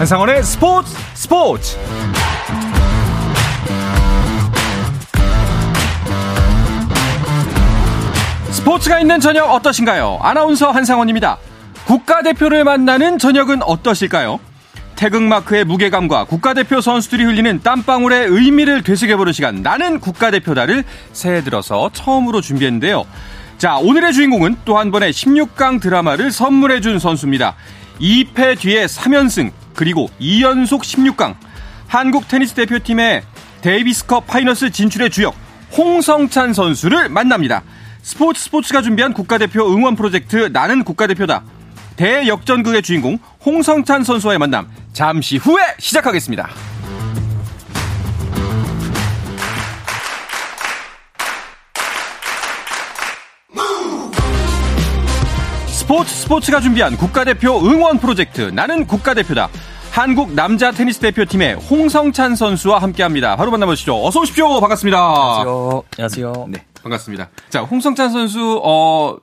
한상원의 스포츠 스포츠 스포츠가 있는 저녁 어떠신가요? 아나운서 한상원입니다. 국가대표를 만나는 저녁은 어떠실까요? 태극마크의 무게감과 국가대표 선수들이 흘리는 땀방울의 의미를 되새겨보는 시간 나는 국가대표다를 새해 들어서 처음으로 준비했는데요. 자 오늘의 주인공은 또 한 번의 16강 드라마를 선물해준 선수입니다. 2패 뒤에 3연승 그리고 2연속 16강 한국 테니스 대표팀의 데이비스컵 파이너스 진출의 주역 홍성찬 선수를 만납니다. 스포츠 스포츠가 준비한 국가대표 응원 프로젝트 나는 국가대표다. 대역전극의 주인공 홍성찬 선수와의 만남 잠시 후에 시작하겠습니다. 스포츠 스포츠가 준비한 국가대표 응원 프로젝트 나는 국가대표다. 한국 남자 테니스 대표팀의 홍성찬 선수와 함께합니다. 바로 만나보시죠. 어서 오십시오. 반갑습니다. 안녕하세요. 안녕하세요. 네, 반갑습니다. 자, 홍성찬 선수 어.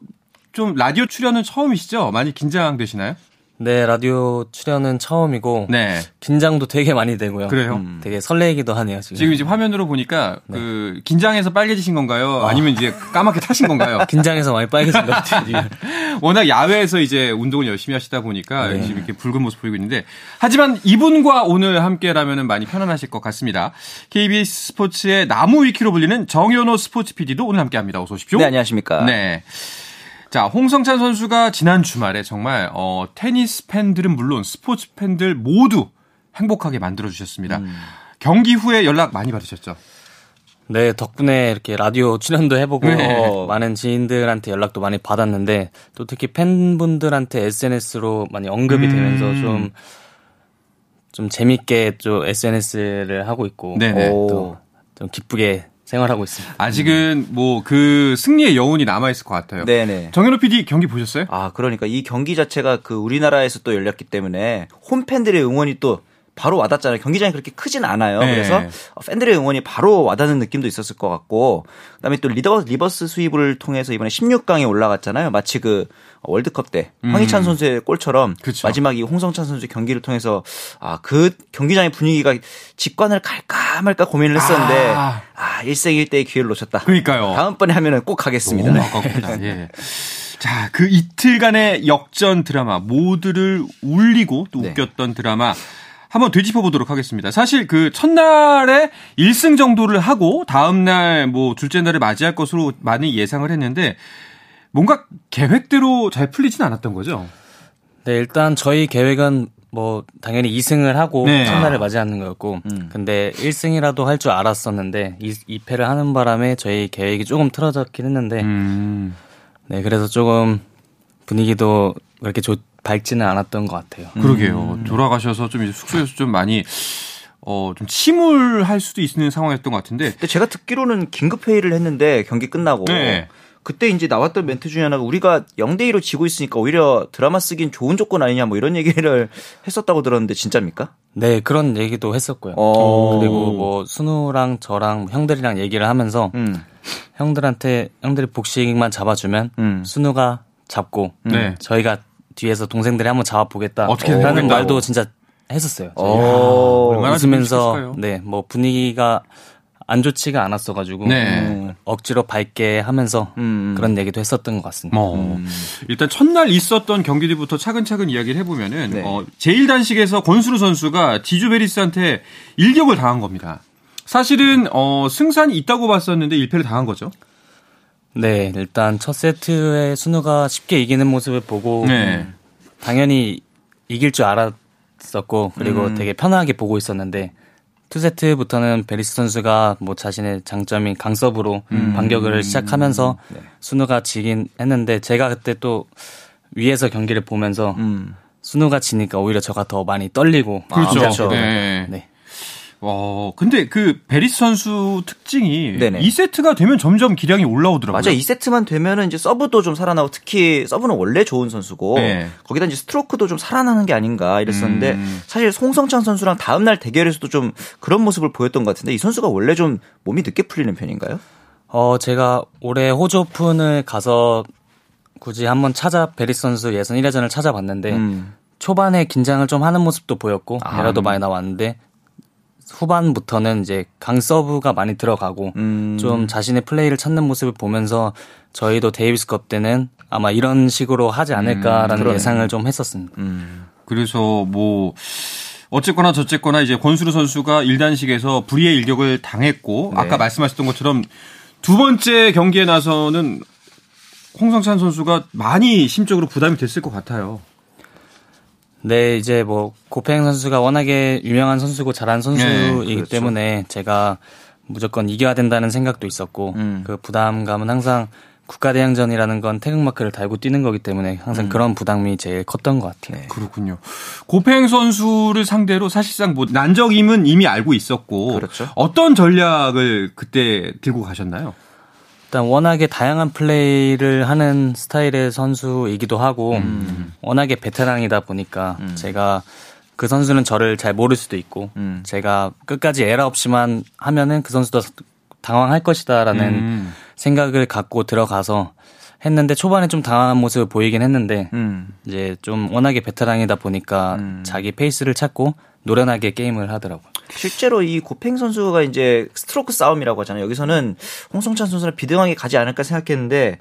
좀 라디오 출연은 처음이시죠? 많이 긴장되시나요? 네, 라디오 출연은 처음이고 네. 긴장도 되게 많이 되고요. 그래요? 음, 되게 설레기도 하네요, 지금. 지금 이제 화면으로 보니까 네. 그 긴장해서 빨개지신 건가요? 아. 아니면 이제 까맣게 타신 건가요? 긴장해서 많이 빨개진 것 같아요. 워낙 야외에서 이제 운동을 열심히 하시다 보니까 네. 지금 이렇게 붉은 모습 보이고 있는데 하지만 이분과 오늘 함께라면 많이 편안하실 것 같습니다. KBS 스포츠의 나무 위키로 불리는 정현호 스포츠 PD도 오늘 함께합니다. 어서 오십시오. 네, 안녕하십니까? 네. 자, 홍성찬 선수가 지난 주말에 정말 어, 테니스 팬들은 물론 스포츠 팬들 모두 행복하게 만들어 주셨습니다. 음. 경기 후에 연락 많이 받으셨죠? 네, 덕분에 이렇게 라디오 출연도 해보고 네. 많은 지인들한테 연락도 많이 받았는데 또 특히 팬분들한테 SNS로 많이 언급이 되면서 음. 좀, 좀 재밌게 좀 SNS를 하고 있고 또좀 기쁘게 생활하고 있습니다. 아직은 뭐 그 승리의 여운이 남아 있을 것 같아요. 네네. 정현호 PD 경기 보셨어요? 아 그러니까 이 경기 자체가 그 우리나라에서 또 열렸기 때문에 홈 팬들의 응원이 또 바로 와닿잖아요. 경기장이 그렇게 크진 않아요. 네. 그래서 팬들의 응원이 바로 와닿는 느낌도 있었을 것 같고, 그다음에 또 리더, reverse sweep을 통해서 이번에 16강에 올라갔잖아요. 마치 그 월드컵 때 음. 황희찬 선수의 골처럼 그쵸. 마지막 이 홍성찬 선수의 경기를 통해서 아 그 경기장의 분위기가 직관을 갈까 말까 고민을 했었는데 아, 아 일생일대의 기회를 놓쳤다. 그러니까요. 다음번에 하면은 꼭 가겠습니다. 오, 아깝다. 예. 자, 그 이틀간의 역전 드라마 모두를 울리고 또 네. 웃겼던 드라마 한번 되짚어 보도록 하겠습니다. 사실 그 첫날에 1승 정도를 하고 다음날 뭐 둘째 날을 맞이할 것으로 많이 예상을 했는데 뭔가 계획대로 잘 풀리진 않았던 거죠? 네, 일단 저희 계획은 뭐 당연히 2승을 하고 네. 첫날을 맞이하는 거였고 음. 근데 1승이라도 할 줄 알았었는데 2, 2패를 하는 바람에 저희 계획이 조금 틀어졌긴 했는데 음. 네, 그래서 조금 분위기도 그렇게 좋 밝지는 않았던 것 같아요. 그러게요. 음. 돌아가셔서 좀 이제 숙소에서 좀 많이 어, 좀 침울할 수도 있는 상황이었던 것 같은데. 근데 제가 듣기로는 긴급 회의를 했는데 경기 끝나고 네. 그때 이제 나왔던 멘트 중에 하나가 우리가 0대 2로 지고 있으니까 오히려 드라마 쓰긴 좋은 조건 아니냐 뭐 이런 얘기를 했었다고 들었는데 진짜입니까? 네, 그런 얘기도 했었고요. 어. 그리고 뭐 순우랑 저랑 형들이랑 얘기를 하면서 음. 형들한테 형들이 복식만 잡아주면 음. 순우가 잡고 네. 저희가 뒤에서 동생들이 한번 잡아보겠다. 어떻게 라는 말도 진짜 했었어요. 웃으면서 네, 뭐 분위기가 안 좋지가 않았어가지고 네. 음, 억지로 밝게 하면서 음. 그런 얘기도 했었던 것 같습니다. 어. 음. 일단 첫날 있었던 경기들부터 차근차근 이야기를 해보면은 네. 어, 제1단식에서 권수루 선수가 디주베리스한테 일격을 당한 겁니다. 사실은 어, 승산이 있다고 봤었는데 1패를 당한 거죠. 네, 일단 첫 세트에 순우가 쉽게 이기는 모습을 보고 네. 당연히 이길 줄 알았었고 그리고 음. 되게 편하게 보고 있었는데 two 세트부터는 베리스 선수가 뭐 자신의 장점인 강서브로 음. 반격을 시작하면서 네. 순우가 지긴 했는데 제가 그때 또 위에서 경기를 보면서 음. 순우가 지니까 오히려 저가 더 많이 떨리고 그렇죠. 아, 그렇죠. 네. 네. 어, 근데 그 베리스 선수 특징이 네네. 2세트가 되면 점점 기량이 올라오더라고요. 맞아요. 2세트만 되면은 이제 서브도 좀 살아나고 특히 서브는 원래 좋은 선수고 네. 거기다 이제 스트로크도 좀 살아나는 게 아닌가 이랬었는데 음. 사실 홍성찬 선수랑 다음 날 대결에서도 좀 그런 모습을 보였던 것 같은데 이 선수가 원래 좀 몸이 늦게 풀리는 편인가요? 어, 제가 올해 호주 오픈을 가서 굳이 한번 찾아 베리스 선수 예선 1회전을 찾아봤는데 음. 초반에 긴장을 좀 하는 모습도 보였고 아. 에러도 많이 나왔는데 후반부터는 이제 강 서브가 많이 들어가고 음. 좀 자신의 플레이를 찾는 모습을 보면서 저희도 데이비스컵 때는 아마 이런 식으로 하지 않을까라는 음, 예상을 좀 했었습니다. 음. 그래서 뭐 어쨌거나 저쨌거나 이제 권순우 선수가 1단식에서 불의의 일격을 당했고 네. 아까 말씀하셨던 것처럼 두 번째 경기에 나서는 홍성찬 선수가 많이 심적으로 부담이 됐을 것 같아요. 네, 이제 뭐 고팽 선수가 워낙에 유명한 선수고 잘한 선수이기 네, 그렇죠. 때문에 제가 무조건 이겨야 된다는 생각도 있었고 음. 그 부담감은 항상 국가대항전이라는 건 태극마크를 달고 뛰는 거기 때문에 항상 음. 그런 부담이 제일 컸던 것 같아요. 네. 그렇군요. 고팽 선수를 상대로 사실상 뭐 난적임은 이미 알고 있었고 그렇죠. 어떤 전략을 그때 들고 가셨나요? 일단 워낙에 다양한 플레이를 하는 스타일의 선수이기도 하고 음. 워낙에 베테랑이다 보니까 음. 제가 그 선수는 저를 잘 모를 수도 있고 음. 제가 끝까지 에러 없이만 하면은 그 선수도 당황할 것이다라는 음. 생각을 갖고 들어가서 했는데 초반에 좀 당황한 모습을 보이긴 했는데 음. 이제 좀 워낙에 베테랑이다 보니까 음. 자기 페이스를 찾고 노련하게 게임을 하더라고요. 실제로 이 고팽 선수가 이제 스트로크 싸움이라고 하잖아요. 여기서는 홍성찬 선수는 비등하게 가지 않을까 생각했는데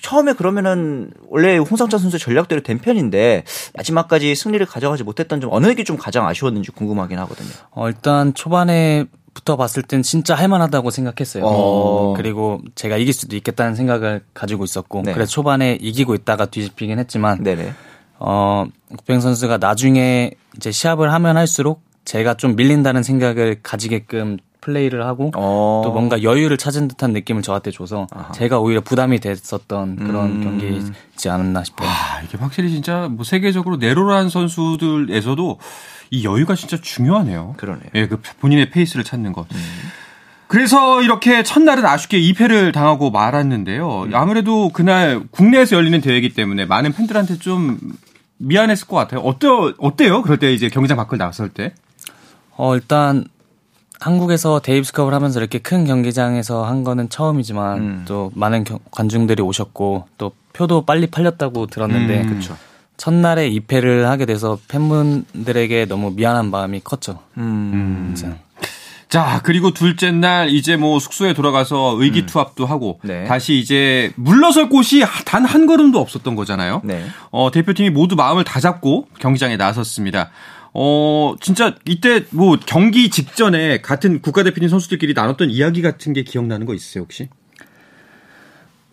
처음에 그러면은 원래 홍성찬 선수 전략대로 된 편인데 마지막까지 승리를 가져가지 못했던 점 어느 게 좀 가장 아쉬웠는지 궁금하긴 하거든요. 어, 일단 초반에 부터 봤을 땐 진짜 할만하다고 생각했어요. 어. 그리고 제가 이길 수도 있겠다는 생각을 가지고 있었고 네. 그래서 초반에 이기고 있다가 뒤집히긴 했지만 네네. 어, 국병 선수가 나중에 이제 시합을 하면 할수록 제가 좀 밀린다는 생각을 가지게끔 플레이를 하고 어. 또 뭔가 여유를 찾은 듯한 느낌을 저한테 줘서 아하. 제가 오히려 부담이 됐었던 그런 음. 경기지 않았나 싶어요. 아, 이게 확실히 진짜 뭐 세계적으로 내로란 선수들에서도 이 여유가 진짜 중요하네요. 그러네요. 예, 그 본인의 페이스를 찾는 것. 음. 그래서 이렇게 첫날은 아쉽게 2패를 당하고 말았는데요. 음. 아무래도 그날 국내에서 열리는 대회이기 때문에 많은 팬들한테 좀 미안했을 것 같아요. 어때, 어때요? 그럴 때 이제 경기장 밖을 나왔을 때? 어, 일단 한국에서 데이비스컵을 하면서 이렇게 큰 경기장에서 한 거는 처음이지만 음. 또 많은 겨, 관중들이 오셨고 또 표도 빨리 팔렸다고 들었는데 음. 첫날에 2패를 하게 돼서 팬분들에게 너무 미안한 마음이 컸죠. 음. 음. 자, 그리고 둘째 날 이제 뭐 숙소에 돌아가서 의기투합도 음. 하고 네. 다시 이제 물러설 곳이 단 한 걸음도 없었던 거잖아요. 네. 어, 대표팀이 모두 마음을 다 잡고 경기장에 나섰습니다. 어, 진짜 이때 뭐 경기 직전에 같은 국가대표팀 선수들끼리 나눴던 이야기 같은 게 기억나는 거 있으세요, 혹시?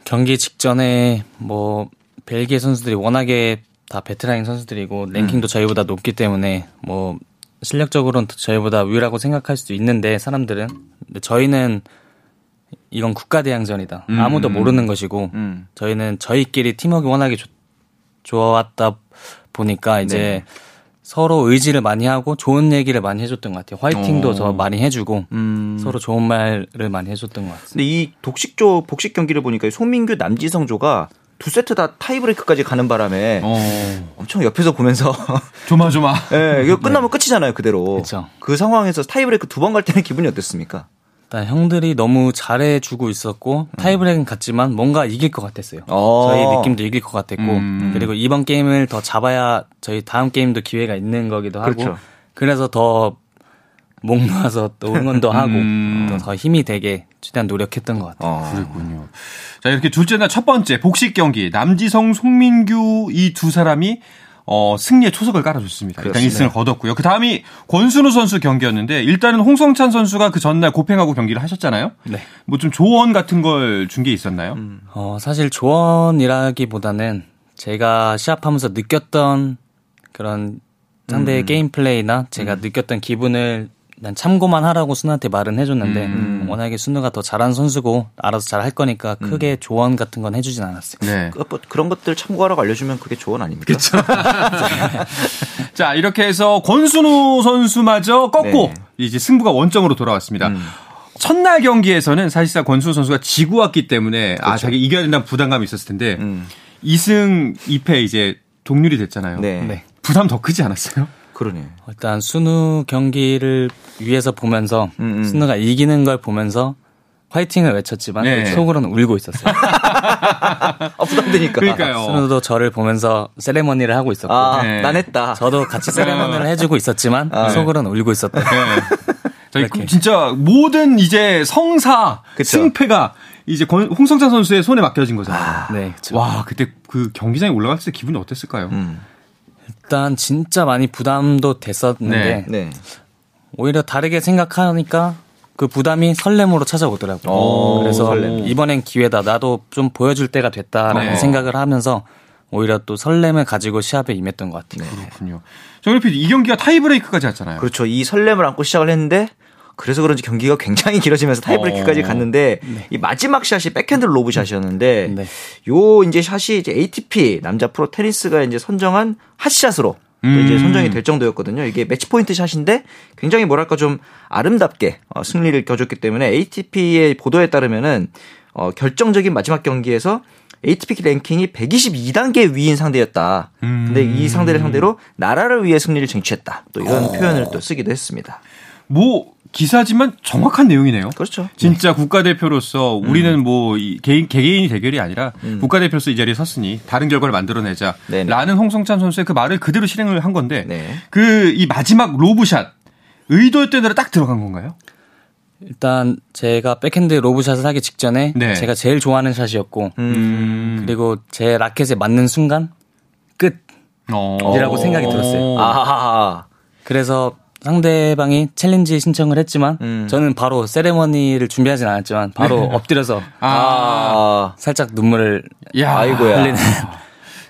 경기 직전에 뭐 벨기에 선수들이 워낙에 다 베테랑인 선수들이고 랭킹도 음. 저희보다 높기 때문에 뭐 실력적으로는 저희보다 위라고 생각할 수도 있는데 사람들은 근데 저희는 이건 국가대항전이다. 음. 아무도 모르는 것이고 음. 저희는 저희끼리 팀워크 워낙에 좋, 좋았다 보니까 이제 네. 서로 의지를 많이 하고 좋은 얘기를 많이 해줬던 것 같아요. 화이팅도 어. 더 많이 해주고 음. 서로 좋은 말을 많이 해줬던 것 같아요. 근데 이 독식조 복식 경기를 보니까 송민규 남지성조가 두 세트 다 타이브레이크까지 가는 바람에 어. 엄청 옆에서 보면서 조마조마. 예, 네, 이거 끝나면 네. 끝이잖아요, 그대로. 그쵸. 그 상황에서 타이브레이크 두 번 갈 때는 기분이 어땠습니까? 일단 형들이 너무 잘해주고 있었고 음. 타이브레이크는 같지만 뭔가 이길 것 같았어요. 어. 저희 느낌도 이길 것 같았고 음. 그리고 이번 게임을 더 잡아야 저희 다음 게임도 기회가 있는 거기도 하고 그렇죠. 그래서 더 목 놓아서 또 응원도 하고 음. 더 힘이 되게 최대한 노력했던 것 같아요. 어. 그랬군요. 자, 이렇게 둘째 날 첫 번째 복식 경기 남지성, 송민규 이 두 사람이 어, 승리의 초석을 깔아줬습니다. 일단 1승을 거뒀고요. 그 다음이 권순우 선수 경기였는데 일단은 홍성찬 선수가 그 전날 고팽하고 경기를 하셨잖아요. 네. 뭐 좀 조언 같은 걸 준 게 있었나요? 음. 어, 사실 조언이라기보다는 제가 시합하면서 느꼈던 그런 상대의 음. 게임 플레이나 제가 음. 느꼈던 기분을 난 참고만 하라고 순우한테 말은 해줬는데 음. 워낙에 순우가 더 잘하는 선수고 알아서 잘 할 거니까 음. 크게 조언 같은 건 해주진 않았어요. 네. 그, 뭐, 그런 것들 참고하라고 알려주면 그게 조언 아닙니까? 그렇죠. 자 이렇게 해서 권순우 선수마저 꺾고 네. 이제 승부가 원점으로 돌아왔습니다. 음. 첫날 경기에서는 사실상 권순우 선수가 지고 왔기 때문에 아, 그렇죠. 아 자기 이겨야 된다는 부담감이 있었을 텐데 음. 2승 2패 이제 동률이 됐잖아요. 네. 네. 부담 더 크지 않았어요? 그러네. 일단 순우 경기를 위해서 보면서 음, 음. 순우가 이기는 걸 보면서 화이팅을 외쳤지만 네. 속으로는 울고 있었어요. 아, 부담되니까. 그러니까요. 순우도 저를 보면서 세레머니를 하고 있었고. 아, 네. 난 했다. 저도 같이 세레머니를 해주고 있었지만 아, 속으로는 울고 있었다. 네. 진짜 모든 이제 성사 그쵸. 승패가 이제 홍성찬 선수의 손에 맡겨진 거잖아요. 아, 네. 그쵸. 와 그때 그 경기장에 올라갔을 때 기분이 어땠을까요? 음. 일단 진짜 많이 부담도 됐었는데 네. 네. 오히려 다르게 생각하니까 그 부담이 설렘으로 찾아오더라고요. 오, 그래서 설렘. 이번엔 기회다. 나도 좀 보여줄 때가 됐다라는 네. 생각을 하면서 오히려 또 설렘을 가지고 시합에 임했던 것 같아요. 네. 그렇군요. 정일 PD 이 경기가 타이브레이크까지 왔잖아요. 그렇죠. 이 설렘을 안고 시작을 했는데 그래서 그런지 경기가 굉장히 길어지면서 타이브레이크까지 어. 갔는데 네. 이 마지막 샷이 백핸드 로브샷이었는데 네. 요 이제 샷이 이제 ATP 남자 프로 테니스가 이제 선정한 핫샷으로 음. 이제 선정이 될 정도였거든요. 이게 매치 포인트 샷인데 굉장히 뭐랄까 좀 아름답게 어, 승리를 거뒀기 때문에 ATP의 보도에 따르면은 어, 결정적인 마지막 경기에서 ATP 랭킹이 122단계 위인 상대였다. 음. 근데 이 상대를 상대로 나라를 위해 승리를 쟁취했다. 또 이런 어. 표현을 또 쓰기도 했습니다. 뭐 기사지만 정확한 내용이네요. 그렇죠. 진짜 네. 국가대표로서 우리는 음. 뭐 개인 개개인이 대결이 아니라 음. 국가대표로서 이 자리에 섰으니 다른 결과를 만들어내자라는 홍성찬 선수의 그 말을 그대로 실행을 한 건데 네. 그이 마지막 로브샷 의도했던 대로 딱 들어간 건가요? 일단 제가 백핸드 로브샷을 하기 직전에 네. 제가 제일 좋아하는 샷이었고 음. 그리고 제 라켓에 맞는 순간 끝이라고 어. 생각이 들었어요. 아. 그래서 상대방이 챌린지 신청을 했지만 음. 저는 바로 세레머니를 준비하진 않았지만 바로 네. 엎드려서 아. 살짝 눈물을 야. 아이고야. 흘리는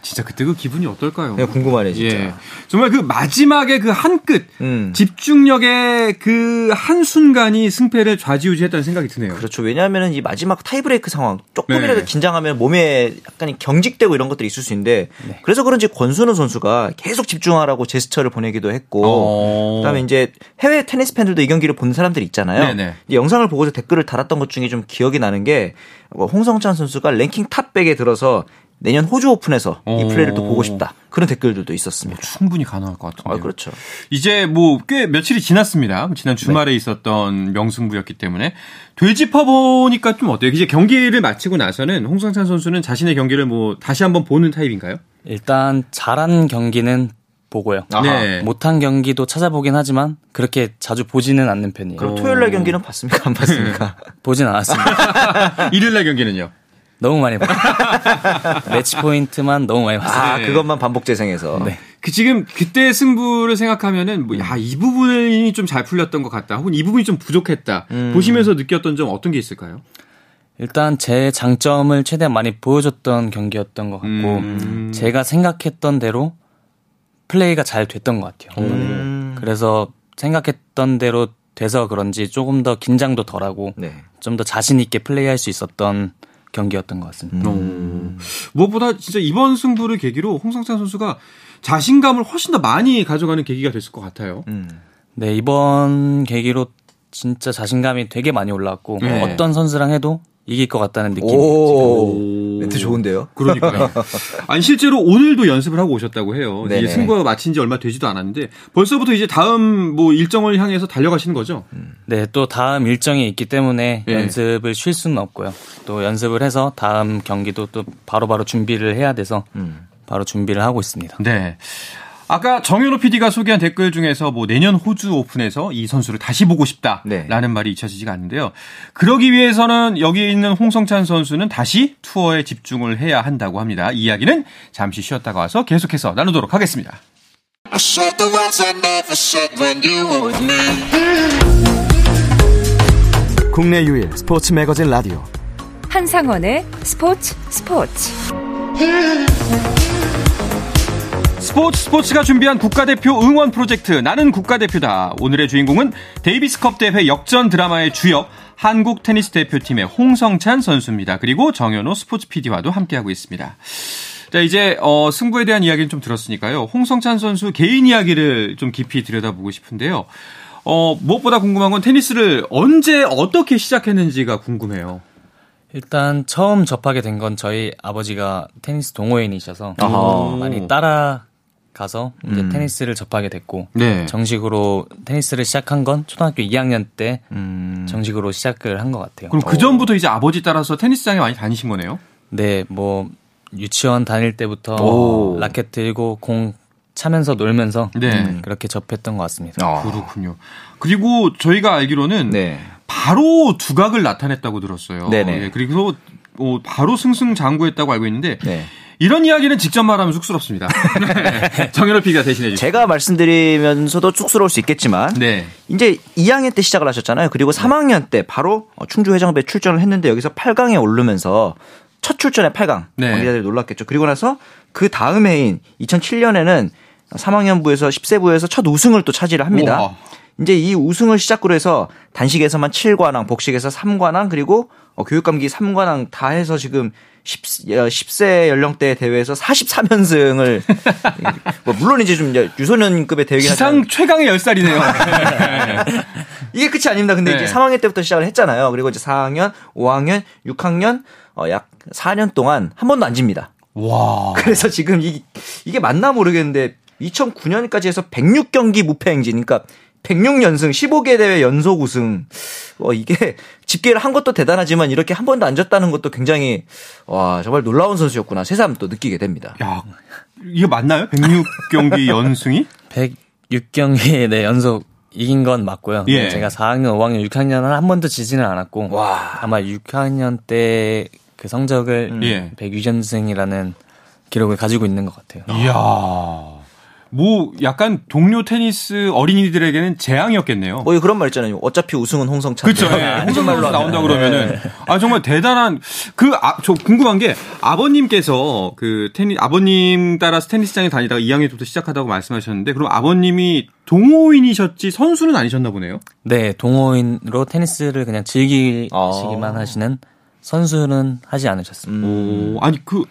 진짜 그때 그 기분이 어떨까요? 네, 궁금하네 진짜. 예. 정말 그 마지막에 그 한 끝, 음. 집중력의 그 한 순간이 승패를 좌지우지했다는 생각이 드네요. 그렇죠. 왜냐하면 이 마지막 타이브레이크 상황 조금이라도 네. 긴장하면 몸에 약간 경직되고 이런 것들이 있을 수 있는데 네. 그래서 그런지 권순우 선수가 계속 집중하라고 제스처를 보내기도 했고 어. 그다음에 이제 해외 테니스 팬들도 이 경기를 보는 사람들이 있잖아요. 네네. 네. 영상을 보고서 댓글을 달았던 것 중에 좀 기억이 나는 게 홍성찬 선수가 랭킹 탑백에 들어서 내년 호주 오픈에서 이 어. 플레이를 또 보고 싶다. 그런 댓글들도 있었습니다. 뭐 충분히 가능할 것 같은데요. 아, 그렇죠. 이제 뭐 꽤 며칠이 지났습니다. 지난 주말에 네. 있었던 명승부였기 때문에 되짚어 보니까 좀 어때요? 이제 경기를 마치고 나서는 홍성찬 선수는 자신의 경기를 뭐 다시 한번 보는 타입인가요? 일단 잘한 경기는 보고요. 네. 못한 경기도 찾아보긴 하지만 그렇게 자주 보지는 않는 편이에요. 그럼 토요일 날 경기는 봤습니까? 안 봤습니까? 보진 않았습니다. 일요일 날 경기는요? 너무 많이 봤어요. 매치 포인트만 너무 많이 봤어요. 아, 그것만 반복 재생해서. 네. 그 지금 그때 승부를 생각하면은 뭐, 야, 이 부분이 좀 잘 풀렸던 것 같다. 혹은 이 부분이 좀 부족했다. 음. 보시면서 느꼈던 점 어떤 게 있을까요? 일단 제 장점을 최대한 많이 보여줬던 경기였던 것 같고, 음. 제가 생각했던 대로 플레이가 잘 됐던 것 같아요. 음. 그래서 생각했던 대로 돼서 그런지 조금 더 긴장도 덜하고, 네. 좀더 자신 있게 플레이할 수 있었던 경기였던 것 같습니다. 음. 무엇보다 진짜 이번 승부를 계기로 홍성찬 선수가 자신감을 훨씬 더 많이 가져가는 계기가 됐을 것 같아요. 음. 네, 이번 계기로 진짜 자신감이 되게 많이 올라왔고 네. 어떤 선수랑 해도 이길 것 같다는 느낌이 오, 멘트 좋은데요? 그러니까요. 아니 실제로 오늘도 연습을 하고 오셨다고 해요. 이제 승부가 마친 지 얼마 되지도 않았는데 벌써부터 이제 다음 뭐 일정을 향해서 달려가시는 거죠? 음. 네, 또 다음 일정이 있기 때문에 네. 연습을 쉴 수는 없고요. 또 연습을 해서 다음 경기도 또 바로바로 바로 준비를 해야 돼서 음. 바로 준비를 하고 있습니다. 네. 아까 정현호 PD가 소개한 댓글 중에서 뭐 내년 호주 오픈에서 이 선수를 다시 보고 싶다라는 네. 말이 잊혀지지가 않는데요. 그러기 위해서는 여기 있는 홍성찬 선수는 다시 투어에 집중을 해야 한다고 합니다. 이야기는 잠시 쉬었다가 와서 계속해서 나누도록 하겠습니다. 국내 유일 스포츠 매거진 라디오 한상원의 스포츠 스포츠 스포츠 스포츠가 준비한 국가대표 응원 프로젝트 나는 국가대표다. 오늘의 주인공은 데이비스컵 대회 역전 드라마의 주역 한국 테니스 대표팀의 홍성찬 선수입니다. 그리고 정현호 스포츠 PD와도 함께하고 있습니다. 자, 이제 어, 승부에 대한 이야기는 좀 들었으니까요. 홍성찬 선수 개인 이야기를 좀 깊이 들여다보고 싶은데요. 어, 무엇보다 궁금한 건 테니스를 언제 어떻게 시작했는지가 궁금해요. 일단 처음 접하게 된 건 저희 아버지가 테니스 동호인이셔서 아하. 많이 따라 가서 이제 음. 테니스를 접하게 됐고 네. 정식으로 테니스를 시작한 건 초등학교 2학년 때 음. 정식으로 시작을 한 것 같아요. 그럼 그 전부터 이제 아버지 따라서 테니스장에 많이 다니신 거네요? 네, 뭐 유치원 다닐 때부터 오. 라켓 들고 공 차면서 놀면서 네. 음, 그렇게 접했던 것 같습니다. 아. 그렇군요. 그리고 저희가 알기로는 네. 바로 두각을 나타냈다고 들었어요. 네네. 네, 그리고 어, 바로 승승장구했다고 알고 있는데 네. 이런 이야기는 직접 말하면 쑥스럽습니다. 네. 정현호 PD가 대신해 주세요. 제가 말씀드리면서도 쑥스러울 수 있겠지만 네. 이제 2학년 때 시작을 하셨잖아요. 그리고 3학년 때 바로 충주 회장배 출전을 했는데 여기서 8강에 오르면서 첫 출전에 8강. 네. 관계자들이 놀랐겠죠. 그리고 나서 그 다음 해인 2007년에는 3학년부에서 10세부에서 첫 우승을 또 차지를 합니다. 우와. 이제 이 우승을 시작으로 해서 단식에서만 7관왕, 복식에서 3관왕, 그리고 어, 교육감기 3관왕 다 해서 지금 10, 10세 연령대 대회에서 43연승을 뭐 물론 이제 좀 유소년급의 대회긴 지상 최강의 10살이네요. 이게 끝이 아닙니다. 근데 네. 이제 3학년 때부터 시작을 했잖아요. 그리고 이제 4학년, 5학년, 6학년 어, 약 4년 동안 한 번도 안 집니다. 와. 그래서 지금 이, 이게 맞나 모르겠는데 2009년까지 해서 106경기 무패 행진. 그러니까 106연승, 15개 대회 연속 우승. 어, 이게 집계를 한 것도 대단하지만 이렇게 한 번도 안 졌다는 것도 굉장히 와, 정말 놀라운 선수였구나. 새삼 또 느끼게 됩니다. 야, 이게 맞나요? 106경기 연승이? 106경기 네, 연속 이긴 건 맞고요. 예. 제가 4학년, 5학년, 6학년은 한 번도 지지는 않았고 와. 아마 6학년 때 그 성적을 음. 예. 106연승이라는 기록을 가지고 있는 것 같아요. 이야. 뭐 약간 동료 테니스 어린이들에게는 재앙이었겠네요. 뭐 그런 말 있잖아요. 어차피 우승은 홍성찬. 그렇죠. 네. 홍성찬으로 나온다 그러면은 네. 아 정말 대단한 그저 아, 궁금한 게 아버님께서 그 테니 아버님 따라서 테니스장에 다니다가 2학년 때부터 시작하다고 말씀하셨는데 그럼 아버님이 동호인이셨지 선수는 아니셨나 보네요. 네, 동호인으로 테니스를 그냥 즐기시기만 아. 하시는 선수는 하지 않으셨습니다. 음. 오, 아니 그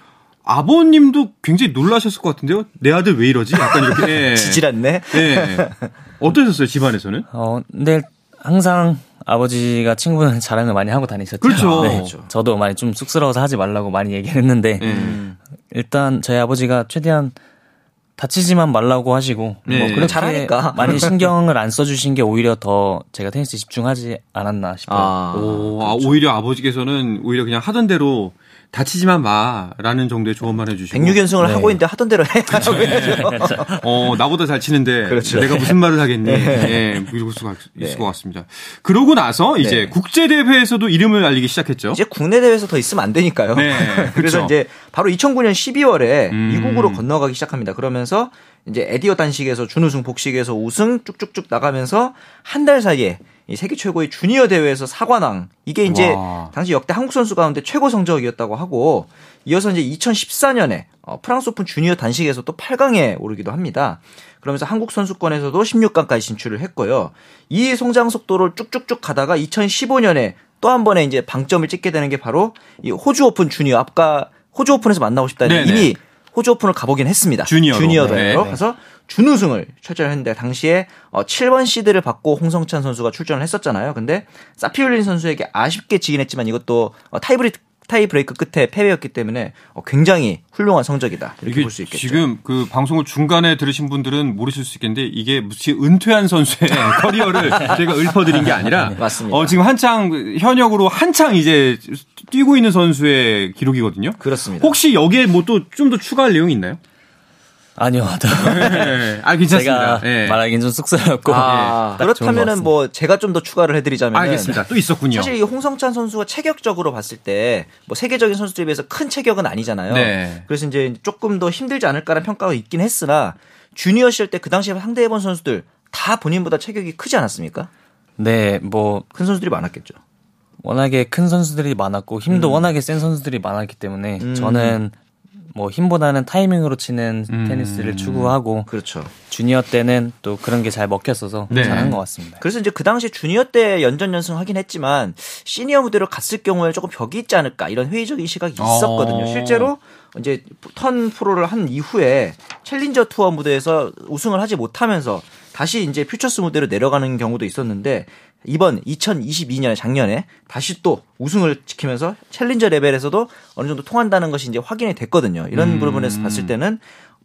아버님도 굉장히 놀라셨을 것 같은데요. 내 아들 왜 이러지? 약간 이렇게. 지질 않네. 네. 어떠셨어요 집안에서는? 어, 근데 항상 아버지가 친구는 자랑을 많이 하고 다니셨죠. 그렇죠. 네. 그렇죠. 저도 많이 좀 쑥스러워서 하지 말라고 많이 얘기했는데 음. 일단 저희 아버지가 최대한 다치지만 말라고 하시고 네. 뭐 그렇게 잘하니까. 많이 신경을 안 써주신 게 오히려 더 제가 테니스에 집중하지 않았나 싶어요. 아, 오, 아, 그렇죠. 아, 오히려 아버지께서는 오히려 그냥 하던 대로 다치지만 마라는 정도의 조언만 해주시고 106연승을 네. 하고 있는데 하던 대로 해. 그렇죠. 어 나보다 잘 치는데 그렇죠. 내가 무슨 말을 하겠니? 네. 예, 그럴 수가 있을 네. 것 같습니다. 그러고 나서 이제 네. 국제 대회에서도 이름을 알리기 시작했죠. 이제 국내 대회에서 더 있으면 안 되니까요. 네. 그래서 그렇죠. 이제 바로 2009년 12월에 음. 미국으로 건너가기 시작합니다. 그러면서 이제 에디어 단식에서 준우승, 복식에서 우승 쭉쭉쭉 나가면서 한 달 사이에 이 세계 최고의 주니어 대회에서 사관왕 이게 이제 와. 당시 역대 한국 선수 가운데 최고 성적이었다고 하고 이어서 이제 2014년에 어, 프랑스 오픈 주니어 단식에서 또 8강에 오르기도 합니다. 그러면서 한국 선수권에서도 16강까지 진출을 했고요. 이 성장 속도를 쭉쭉쭉 가다가 2015년에 또 한 번에 이제 방점을 찍게 되는 게 바로 이 호주 오픈 주니어 아까 호주 오픈에서 만나고 싶다는 이미 호주 오픈을 가보긴 했습니다. 주니어로. 주니어로. 네. 그래서 준우승을 출전했는데 당시에 7번 어, 시드를 받고 홍성찬 선수가 출전을 했었잖아요. 근데 사피올린 선수에게 아쉽게 지긴 했지만 이것도 어, 타이브리 타이 브레이크 끝에 패배였기 때문에 어, 굉장히 훌륭한 성적이다 이렇게 볼 수 있겠죠. 지금 그 방송을 중간에 들으신 분들은 모르실 수 있겠는데 이게 무슨 은퇴한 선수의 커리어를 제가 읊어드린 게 아니라 네, 맞습니다. 어, 지금 한창 현역으로 한창 이제 뛰고 있는 선수의 기록이거든요. 그렇습니다. 혹시 여기에 뭐 또 좀 더 추가할 내용이 있나요? 아니요. 네. 아, 괜찮습니다. 제가 네. 말하기는 좀 쑥스럽고. 아, 네. 그렇다면은 뭐 제가 좀 더 추가를 해드리자면. 알겠습니다. 또 있었군요. 사실 이 홍성찬 선수가 체격적으로 봤을 때 뭐 세계적인 선수들에 비해서 큰 체격은 아니잖아요. 네. 그래서 이제 조금 더 힘들지 않을까라는 평가가 있긴 했으나 주니어 시절 때 그 당시에 상대해본 선수들 다 본인보다 체격이 크지 않았습니까? 네, 뭐. 큰 선수들이 많았겠죠. 워낙에 큰 선수들이 많았고 힘도 음. 워낙에 센 선수들이 많았기 때문에 음. 저는 뭐 힘보다는 타이밍으로 치는 음. 테니스를 추구하고 그렇죠. 주니어 때는 또 그런 게 잘 먹혔어서 네. 잘한 것 같습니다. 그래서 이제 그 당시 주니어 때 연전 연승 하긴 했지만 시니어 무대로 갔을 경우에 조금 벽이 있지 않을까 이런 회의적인 시각이 있었거든요. 어. 실제로 이제 turn pro를 한 이후에 챌린저 투어 무대에서 우승을 하지 못하면서 다시 이제 퓨처스 무대로 내려가는 경우도 있었는데 이번 2022년 작년에 다시 또 우승을 지키면서 챌린저 레벨에서도 어느 정도 통한다는 것이 이제 확인이 됐거든요. 이런 음. 부분에서 봤을 때는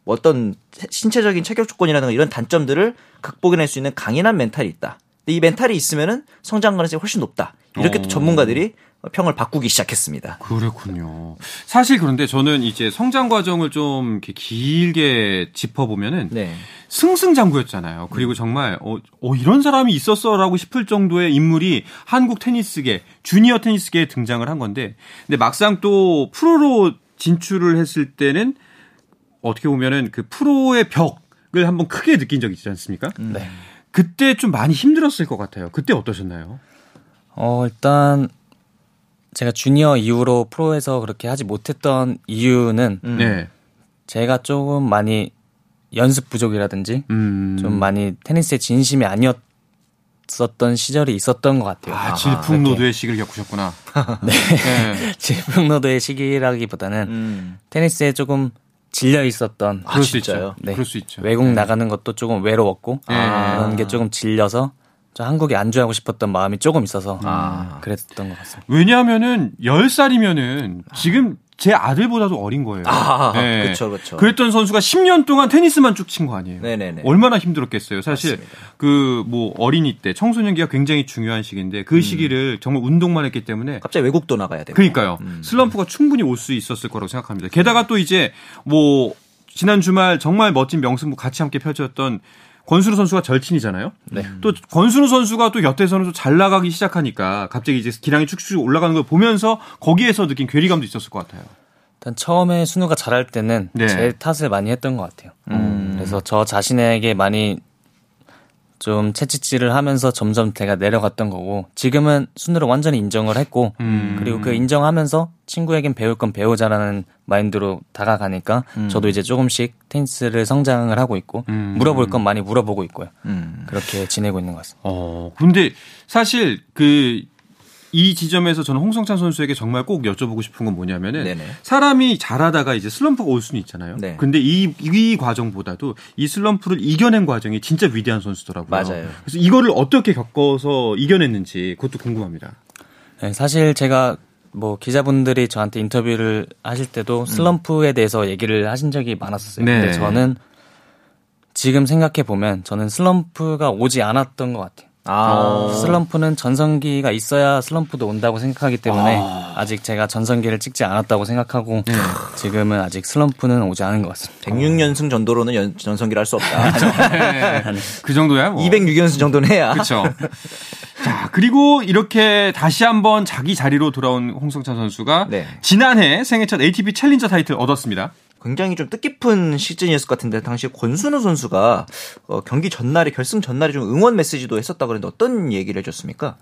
뭐 어떤 신체적인 체격 조건이라든가 이런 단점들을 극복해낼 수 있는 강인한 멘탈이 있다. 근데 이 멘탈이 있으면은 성장 가능성이 훨씬 높다. 이렇게 또 어. 전문가들이 평을 바꾸기 시작했습니다. 그렇군요. 사실 그런데 저는 이제 성장 과정을 좀 이렇게 길게 짚어보면은 네. 승승장구였잖아요. 그리고 정말 어, 어 이런 사람이 있었어라고 싶을 정도의 인물이 한국 테니스계 주니어 테니스계에 등장을 한 건데, 근데 막상 또 프로로 진출을 했을 때는 어떻게 보면은 그 프로의 벽을 한번 크게 느낀 적이 있지 않습니까? 음. 네. 그때 좀 많이 힘들었을 것 같아요. 그때 어떠셨나요? 어, 일단 제가 주니어 이후로 프로에서 그렇게 하지 못했던 이유는 음. 네. 제가 조금 많이 연습 부족이라든지 음. 좀 많이 테니스에 진심이 아니었었던 시절이 있었던 것 같아요. 아, 질풍노도의 시기를 겪으셨구나. 네. 네. 질풍노도의 시기라기보다는 음. 테니스에 조금 질려 있었던 아, 그럴 수 있죠. 네. 그럴 수 있죠. 외국 네. 나가는 것도 조금 외로웠고 아. 그런 게 조금 질려서 저 한국에 안주하고 싶었던 마음이 조금 있어서 아. 그랬던 것 같습니다. 왜냐하면은 10살이면은 지금 제 아들보다도 어린 거예요. 아, 네. 그렇죠, 그렇죠. 그랬던 선수가 10년 동안 테니스만 쭉 친 거 아니에요. 네네네. 얼마나 힘들었겠어요. 사실 그 뭐 어린이 때 청소년기가 굉장히 중요한 시기인데 그 음. 시기를 정말 운동만 했기 때문에 갑자기 외국도 나가야 되고. 그러니까요. 음. 슬럼프가 충분히 올 수 있었을 거라고 생각합니다. 게다가 또 이제 뭐 지난 주말 정말 멋진 명승부 같이 함께 펼쳤던 권순우 선수가 절친이잖아요. 네. 또 권순우 선수가 또 곁에서는 또잘 나가기 시작하니까 갑자기 이제 기량이 축축 올라가는 걸 보면서 거기에서 느낀 괴리감도 있었을 것 같아요. 일단 처음에 순우가 잘할 때는 네. 제 탓을 많이 했던 것 같아요. 음. 그래서 저 자신에게 많이 좀 채찍질을 하면서 점점 제가 내려갔던 거고 지금은 순으로 완전히 인정을 했고 음. 그리고 그 인정하면서 친구에겐 배울 건 배우자라는 마인드로 다가가니까 음. 저도 이제 조금씩 테니스를 성장을 하고 있고 음. 물어볼 건 많이 물어보고 있고요. 음. 그렇게 지내고 있는 것 같습니다. 어, 근데 사실 그 이 지점에서 저는 홍성찬 선수에게 정말 꼭 여쭤보고 싶은 건 뭐냐면은 네네. 사람이 잘하다가 이제 슬럼프가 올 수는 있잖아요. 네. 근데 이, 이 과정보다도 이 슬럼프를 이겨낸 과정이 진짜 위대한 선수더라고요. 맞아요. 그래서 이거를 어떻게 겪어서 이겨냈는지 그것도 궁금합니다. 네, 사실 제가 뭐 기자분들이 저한테 인터뷰를 하실 때도 음. 슬럼프에 대해서 얘기를 하신 적이 많았었어요. 네. 근데 저는 지금 생각해 보면 저는 슬럼프가 오지 않았던 것 같아요. 아. 슬럼프는 전성기가 있어야 슬럼프도 온다고 생각하기 때문에 아. 직 제가 전성기를 찍지 않았다고 생각하고 네. 지금은 아직 슬럼프는 오지 않은 것 같습니다. 106연승 정도로는 연, 전성기를 할 수 없다. 네. 그 정도야 뭐. 206연승 정도는 해야. 그렇죠. 자, 그리고 이렇게 다시 한번 자기 자리로 돌아온 홍성찬 선수가 네. 지난해 생애 첫 ATP 챌린저 타이틀 얻었습니다. 굉장히 좀 뜻깊은 시즌이었을 것 같은데 당시 권순우 선수가 어, 경기 전날에 결승 전날에 좀 응원 메시지도 했었다 그랬는데 어떤 얘기를 해줬습니까?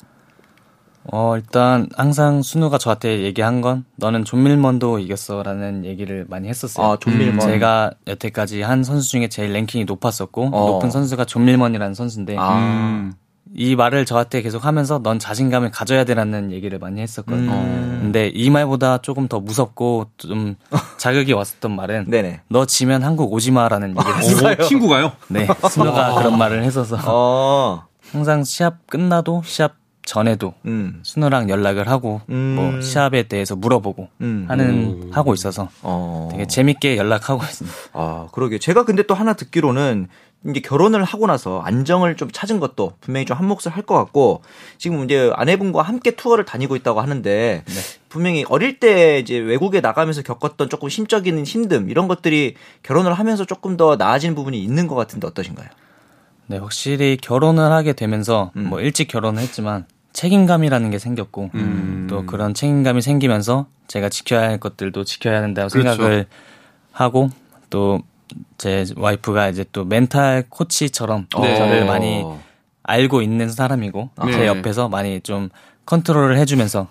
어 일단 항상 순우가 저한테 얘기한 건 너는 존 밀먼도 이겼어라는 얘기를 많이 했었어요. 아 존 밀먼. 음, 제가 여태까지 한 선수 중에 제일 랭킹이 높았었고 어. 높은 선수가 존 밀먼이라는 선수인데 아. 음, 이 말을 저한테 계속 하면서 넌 자신감을 가져야 되라는 얘기를 많이 했었거든요. 음. 근데 이 말보다 조금 더 무섭고 좀 자극이 왔었던 말은 네네. 너 지면 한국 오지 마라는 얘기를 아, 했어요. 친구가요? 네, 순우가 그런 말을 했어서 어. 항상 시합 끝나도 시합 전에도 음. 순우랑 연락을 하고 음. 뭐 시합에 대해서 물어보고 음. 하는 오. 하고 있어서 어. 되게 재밌게 연락하고 있습니다. 아 그러게 제가 근데 또 하나 듣기로는 이제 결혼을 하고 나서 안정을 좀 찾은 것도 분명히 좀 한몫을 할 것 같고 지금 이제 아내분과 함께 투어를 다니고 있다고 하는데 네. 분명히 어릴 때 이제 외국에 나가면서 겪었던 조금 심적인 힘듦 이런 것들이 결혼을 하면서 조금 더 나아진 부분이 있는 것 같은데 어떠신가요? 네, 확실히 결혼을 하게 되면서 음. 뭐 일찍 결혼을 했지만 책임감이라는 게 생겼고 음. 또 그런 책임감이 생기면서 제가 지켜야 할 것들도 지켜야 한다고 그렇죠. 생각을 하고 또 제 와이프가 이제 또 멘탈 코치처럼 네. 저를 많이 알고 있는 사람이고 네. 제 옆에서 많이 좀 컨트롤을 해주면서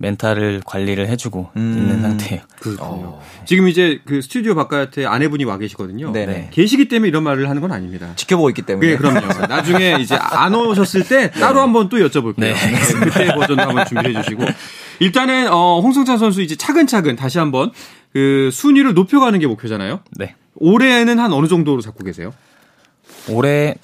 멘탈을 관리를 해주고 음. 있는 상태예요. 그렇군요. 어. 지금 이제 그 스튜디오 바깥에 아내분이 와 계시거든요. 네네. 계시기 때문에 이런 말을 하는 건 아닙니다. 지켜보고 있기 때문에. 네, 그럼요. 나중에 이제 안 오셨을 때 따로 네. 한번 또 여쭤볼게요. 네. 그때 버전도 한번 준비해 주시고 일단은 어, 홍성찬 선수 이제 차근차근 다시 한번 그 순위를 높여가는 게 목표잖아요. 네. 올해는 한 어느 정도로 잡고 계세요? 올해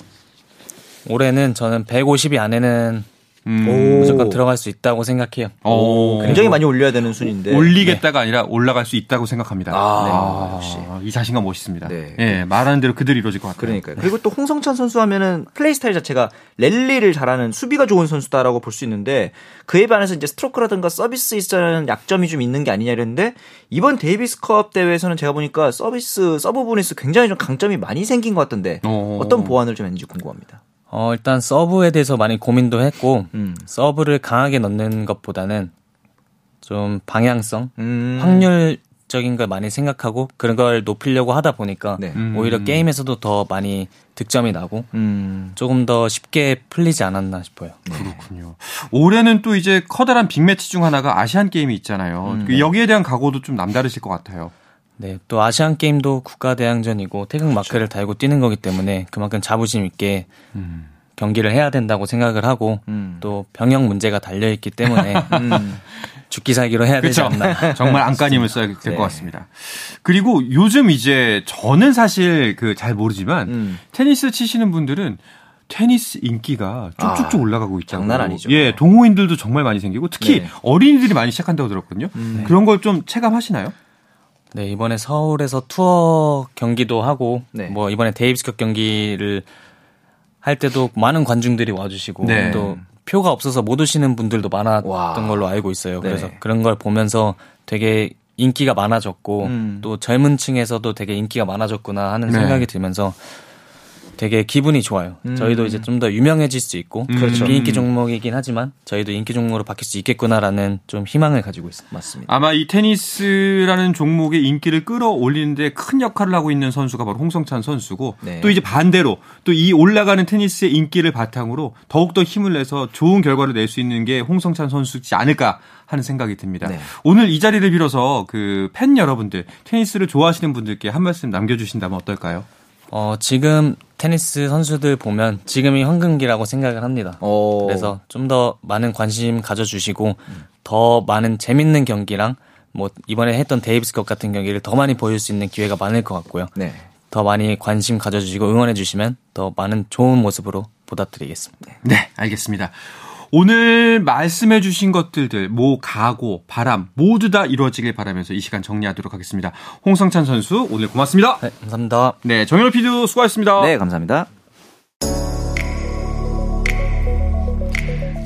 올해는 저는 150이 안에는 음. 무조건 들어갈 수 있다고 생각해요. 오. 굉장히 많이 올려야 되는 순인데 올리겠다가 네. 아니라 올라갈 수 있다고 생각합니다. 아, 네. 아, 역시 이 자신감 멋있습니다. 네. 예, 말하는 대로 그대로 이루어질 것 같아요. 그러니까요. 그리고 또 홍성찬 선수 하면은 플레이 스타일 자체가 랠리를 잘하는 수비가 좋은 선수다라고 볼 수 있는데 그에 반해서 이제 스트로크라든가 서비스 있어서는 약점이 좀 있는 게 아니냐 이랬는데 이번 데이비스컵 대회에서는 제가 보니까 서비스 서브 부분에서 굉장히 좀 강점이 많이 생긴 것 같던데 오. 어떤 보완을 좀 했는지 궁금합니다. 어, 일단 서브에 대해서 많이 고민도 했고, 음. 서브를 강하게 넣는 것보다는 좀 방향성, 음. 확률적인 걸 많이 생각하고 그런 걸 높이려고 하다 보니까 네. 음. 오히려 게임에서도 더 많이 득점이 나고 음. 조금 더 쉽게 풀리지 않았나 싶어요. 네. 그렇군요. 올해는 또 이제 커다란 빅매치 중 하나가 아시안 게임이 있잖아요. 음. 그 여기에 대한 각오도 좀 남다르실 것 같아요. 네, 또 아시안 게임도 국가 대항전이고 태극 마크를 달고 뛰는 거기 때문에 그만큼 자부심 있게 음. 경기를 해야 된다고 생각을 하고 음. 또 병역 문제가 달려 있기 때문에 음. 죽기 살기로 해야 되지 않나. 정말 안간힘을 써야 될것 네. 같습니다. 그리고 요즘 이제 저는 사실 그 잘 모르지만 음. 테니스 치시는 분들은 테니스 인기가 쭉쭉쭉 아, 올라가고 있다고. 장난 아니죠. 예, 동호인들도 정말 많이 생기고 특히 네. 어린이들이 많이 시작한다고 들었거든요. 음. 그런 걸 좀 체감하시나요? 네, 이번에 서울에서 투어 경기도 하고 네. 뭐 이번에 데이비스컵 경기를 할 때도 많은 관중들이 와주시고 네. 또 표가 없어서 못 오시는 분들도 많았던 와. 걸로 알고 있어요. 네. 그래서 그런 걸 보면서 되게 인기가 많아졌고 음. 또 젊은 층에서도 되게 인기가 많아졌구나 하는 네. 생각이 들면서 되게 기분이 좋아요. 음. 저희도 이제 좀 더 유명해질 수 있고 음. 그렇죠. 비인기 종목이긴 하지만 저희도 인기 종목으로 바뀔 수 있겠구나라는 좀 희망을 가지고 있습니다. 맞습니다. 아마 이 테니스라는 종목의 인기를 끌어올리는데 큰 역할을 하고 있는 선수가 바로 홍성찬 선수고 네. 또 이제 반대로 또 이 올라가는 테니스의 인기를 바탕으로 더욱 더 힘을 내서 좋은 결과를 낼 수 있는 게 홍성찬 선수지 않을까 하는 생각이 듭니다. 네. 오늘 이 자리를 빌어서 그 팬 여러분들 테니스를 좋아하시는 분들께 한 말씀 남겨주신다면 어떨까요? 어, 지금 테니스 선수들 보면 지금이 황금기라고 생각을 합니다. 오. 그래서 좀 더 많은 관심 가져주시고 음. 더 많은 재밌는 경기랑 뭐 이번에 했던 데이비스컵 같은 경기를 더 많이 보일 수 있는 기회가 많을 것 같고요. 네. 더 많이 관심 가져주시고 응원해주시면 더 많은 좋은 모습으로 보답드리겠습니다. 네, 알겠습니다. 오늘 말씀해 주신 것들들 뭐 가고 바람 모두 다 이루어지길 바라면서 이 시간 정리하도록 하겠습니다. 홍성찬 선수 오늘 고맙습니다. 네, 감사합니다. 네, 정현호 피디 수고하셨습니다. 네, 감사합니다.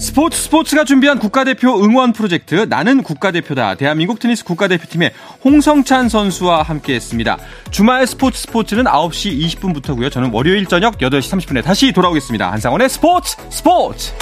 스포츠 스포츠가 준비한 국가대표 응원 프로젝트 나는 국가대표다 대한민국 테니스 국가대표팀의 홍성찬 선수와 함께했습니다. 주말 스포츠 스포츠는 9시 20분부터고요. 저는 월요일 저녁 8시 30분에 다시 돌아오겠습니다. 한상원의 스포츠 스포츠